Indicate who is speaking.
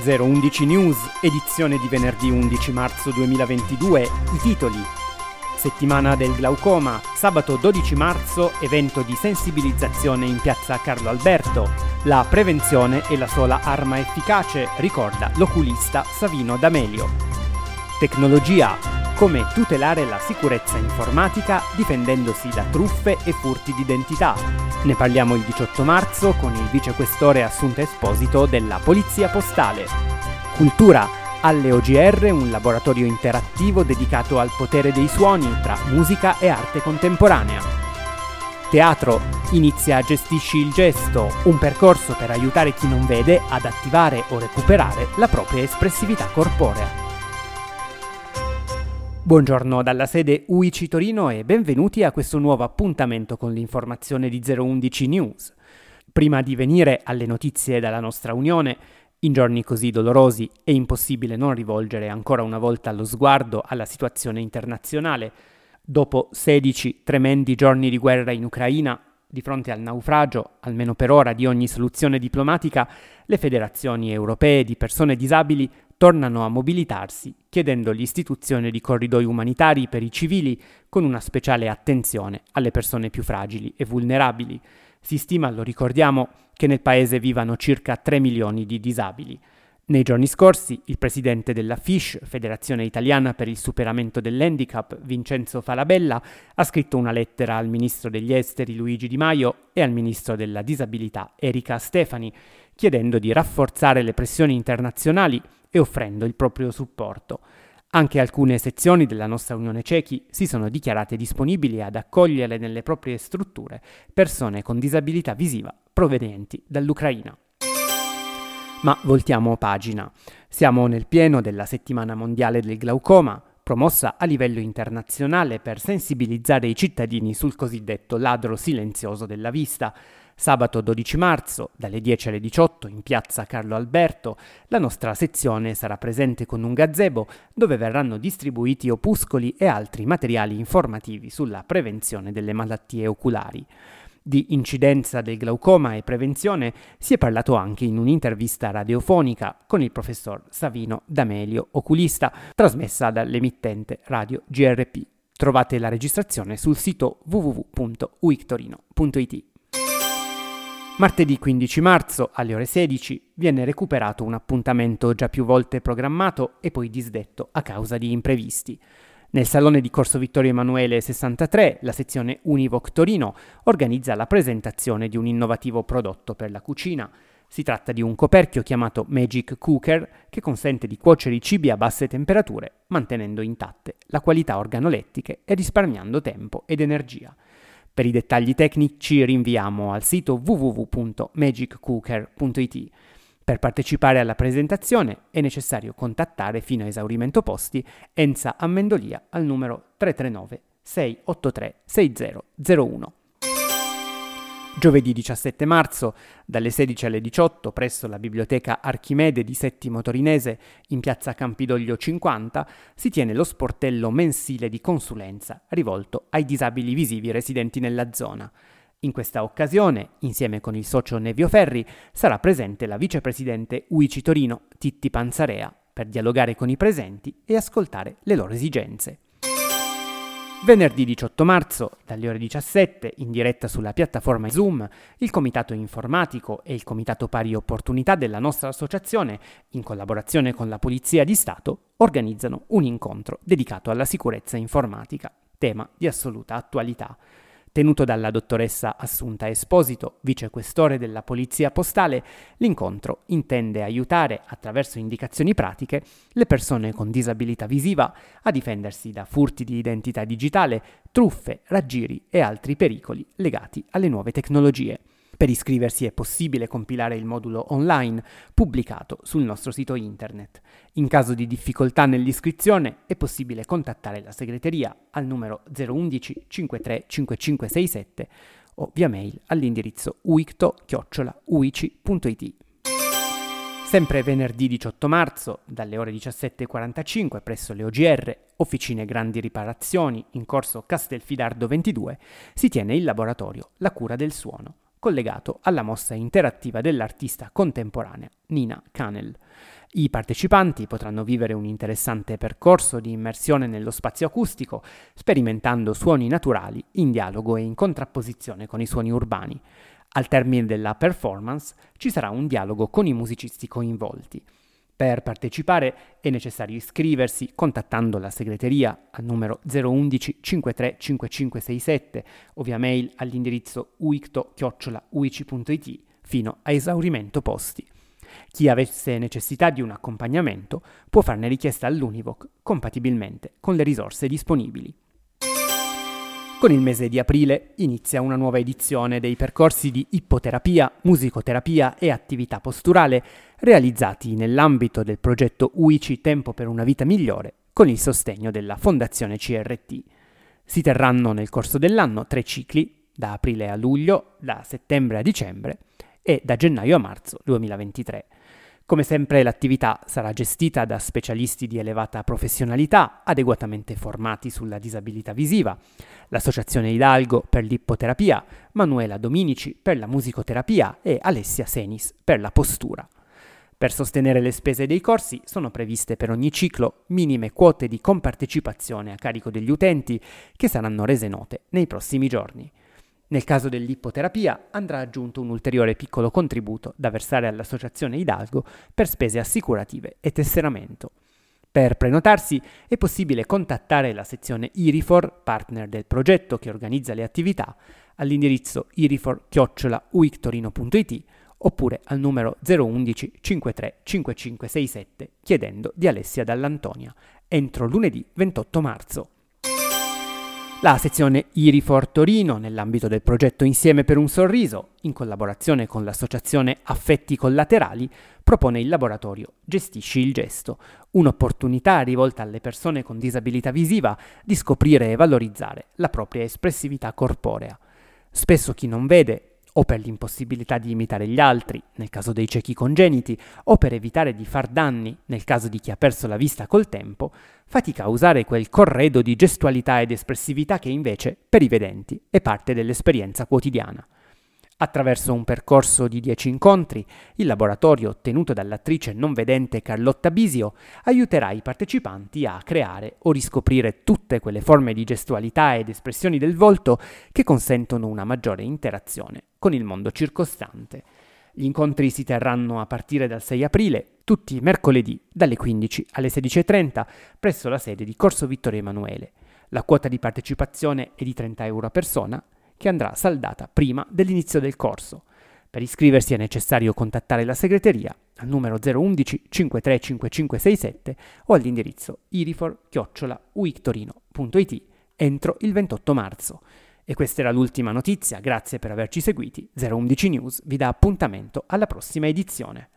Speaker 1: 011 News, edizione di venerdì 11 marzo 2022, i titoli. Settimana del glaucoma, sabato 12 marzo, evento di sensibilizzazione in piazza Carlo Alberto. La prevenzione è la sola arma efficace, ricorda l'oculista Savino D'Amelio. Tecnologia, come tutelare la sicurezza informatica difendendosi da truffe e furti d'identità. Ne parliamo il 18 marzo con il vicequestore Assunta Esposito della Polizia Postale. Cultura, alle OGR un laboratorio interattivo dedicato al potere dei suoni tra musica e arte contemporanea. Teatro, inizia Gestisci il gesto, un percorso per aiutare chi non vede ad attivare o recuperare la propria espressività corporea. Buongiorno dalla sede UIC Torino e benvenuti a questo nuovo appuntamento con l'informazione di 011 News. Prima di venire alle notizie dalla nostra Unione, in giorni così dolorosi è impossibile non rivolgere ancora una volta lo sguardo alla situazione internazionale. Dopo 16 tremendi giorni di guerra in Ucraina, di fronte al naufragio, almeno per ora, di ogni soluzione diplomatica, le federazioni europee di persone disabili tornano a mobilitarsi chiedendo l'istituzione di corridoi umanitari per i civili con una speciale attenzione alle persone più fragili e vulnerabili. Si stima, lo ricordiamo, che nel paese vivano circa 3 milioni di disabili. Nei giorni scorsi il presidente della FISH, Federazione Italiana per il Superamento dell'Handicap, Vincenzo Falabella, ha scritto una lettera al ministro degli Esteri Luigi Di Maio e al ministro della Disabilità Erika Stefani, chiedendo di rafforzare le pressioni internazionali e offrendo il proprio supporto. Anche alcune sezioni della nostra Unione Cechi si sono dichiarate disponibili ad accogliere nelle proprie strutture persone con disabilità visiva provenienti dall'Ucraina. Ma voltiamo pagina. Siamo nel pieno della settimana mondiale del glaucoma, promossa a livello internazionale per sensibilizzare i cittadini sul cosiddetto ladro silenzioso della vista, Sabato 12 marzo, dalle 10 alle 18, in piazza Carlo Alberto, la nostra sezione sarà presente con un gazebo dove verranno distribuiti opuscoli e altri materiali informativi sulla prevenzione delle malattie oculari. Di incidenza del glaucoma e prevenzione si è parlato anche in un'intervista radiofonica con il professor Savino D'Amelio, oculista, trasmessa dall'emittente radio GRP. Trovate la registrazione sul sito www.uictorino.it. Martedì 15 marzo alle ore 16 viene recuperato un appuntamento già più volte programmato e poi disdetto a causa di imprevisti. Nel salone di Corso Vittorio Emanuele 63, la sezione Univoc Torino organizza la presentazione di un innovativo prodotto per la cucina. Si tratta di un coperchio chiamato Magic Cooker che consente di cuocere i cibi a basse temperature, mantenendo intatte la qualità organolettiche e risparmiando tempo ed energia. Per i dettagli tecnici rinviamo al sito www.magiccooker.it. Per partecipare alla presentazione è necessario contattare fino a esaurimento posti Enza Amendolia al numero 339 683 6001. Giovedì 17 marzo, dalle 16 alle 18, presso la Biblioteca Archimede di Settimo Torinese, in piazza Campidoglio 50, si tiene lo sportello mensile di consulenza rivolto ai disabili visivi residenti nella zona. In questa occasione, insieme con il socio Nevio Ferri, sarà presente la vicepresidente UICI Torino, Titti Panzarea, per dialogare con i presenti e ascoltare le loro esigenze. Venerdì 18 marzo, dalle ore 17, in diretta sulla piattaforma Zoom, il Comitato Informatico e il Comitato Pari Opportunità della nostra associazione, in collaborazione con la Polizia di Stato, organizzano un incontro dedicato alla sicurezza informatica, tema di assoluta attualità tenuto dalla dottoressa Assunta Esposito, vicequestore della Polizia Postale, l'incontro intende aiutare, attraverso indicazioni pratiche, le persone con disabilità visiva a difendersi da furti di identità digitale, truffe, raggiri e altri pericoli legati alle nuove tecnologie. Per iscriversi è possibile compilare il modulo online pubblicato sul nostro sito internet. In caso di difficoltà nell'iscrizione è possibile contattare la segreteria al numero 011 53 5567 o via mail all'indirizzo uicto-uici.it. Sempre venerdì 18 marzo, dalle ore 17.45 presso le OGR, Officine Grandi Riparazioni, in corso Castelfidardo 22, si tiene il laboratorio La cura del suono collegato alla mossa interattiva dell'artista contemporanea Nina Canel. I partecipanti potranno vivere un interessante percorso di immersione nello spazio acustico, sperimentando suoni naturali in dialogo e in contrapposizione con i suoni urbani. Al termine della performance ci sarà un dialogo con i musicisti coinvolti. Per partecipare è necessario iscriversi contattando la segreteria al numero 011 53 5567 o via mail all'indirizzo uicto-uici.it fino a esaurimento posti. Chi avesse necessità di un accompagnamento può farne richiesta all'Univoc compatibilmente con le risorse disponibili. Con il mese di aprile inizia una nuova edizione dei percorsi di ippoterapia, musicoterapia e attività posturale realizzati nell'ambito del progetto UICI Tempo per una vita migliore con il sostegno della Fondazione CRT. Si terranno nel corso dell'anno tre cicli, da aprile a luglio, da settembre a dicembre e da gennaio a marzo 2023. Come sempre l'attività sarà gestita da specialisti di elevata professionalità, adeguatamente formati sulla disabilità visiva, l'Associazione Hidalgo per l'ippoterapia, Manuela Dominici per la musicoterapia e Alessia Senis per la postura. Per sostenere le spese dei corsi sono previste per ogni ciclo minime quote di compartecipazione a carico degli utenti che saranno rese note nei prossimi giorni. Nel caso dell'ippoterapia andrà aggiunto un ulteriore piccolo contributo da versare all'Associazione Hidalgo per spese assicurative e tesseramento. Per prenotarsi è possibile contattare la sezione Irifor, partner del progetto che organizza le attività, all'indirizzo irifor-uictorino.it oppure al numero 011 53 5567 chiedendo di Alessia Dall'Antonia entro lunedì 28 marzo. La sezione IRIFOR Torino, nell'ambito del progetto Insieme per un sorriso, in collaborazione con l'associazione Affetti Collaterali, propone il laboratorio Gestisci il gesto, un'opportunità rivolta alle persone con disabilità visiva di scoprire e valorizzare la propria espressività corporea. Spesso chi non vede o per l'impossibilità di imitare gli altri, nel caso dei ciechi congeniti, o per evitare di far danni, nel caso di chi ha perso la vista col tempo, fatica a usare quel corredo di gestualità ed espressività che invece, per i vedenti, è parte dell'esperienza quotidiana. Attraverso un percorso di dieci incontri, il laboratorio ottenuto dall'attrice non vedente Carlotta Bisio aiuterà i partecipanti a creare o riscoprire tutte quelle forme di gestualità ed espressioni del volto che consentono una maggiore interazione con il mondo circostante. Gli incontri si terranno a partire dal 6 aprile, tutti mercoledì dalle 15 alle 16.30 presso la sede di Corso Vittorio Emanuele. La quota di partecipazione è di 30 euro a persona che andrà saldata prima dell'inizio del corso. Per iscriversi è necessario contattare la segreteria al numero 011 535567 o all'indirizzo irifor-uictorino.it entro il 28 marzo. E questa era l'ultima notizia, grazie per averci seguiti. 011 News vi dà appuntamento alla prossima edizione.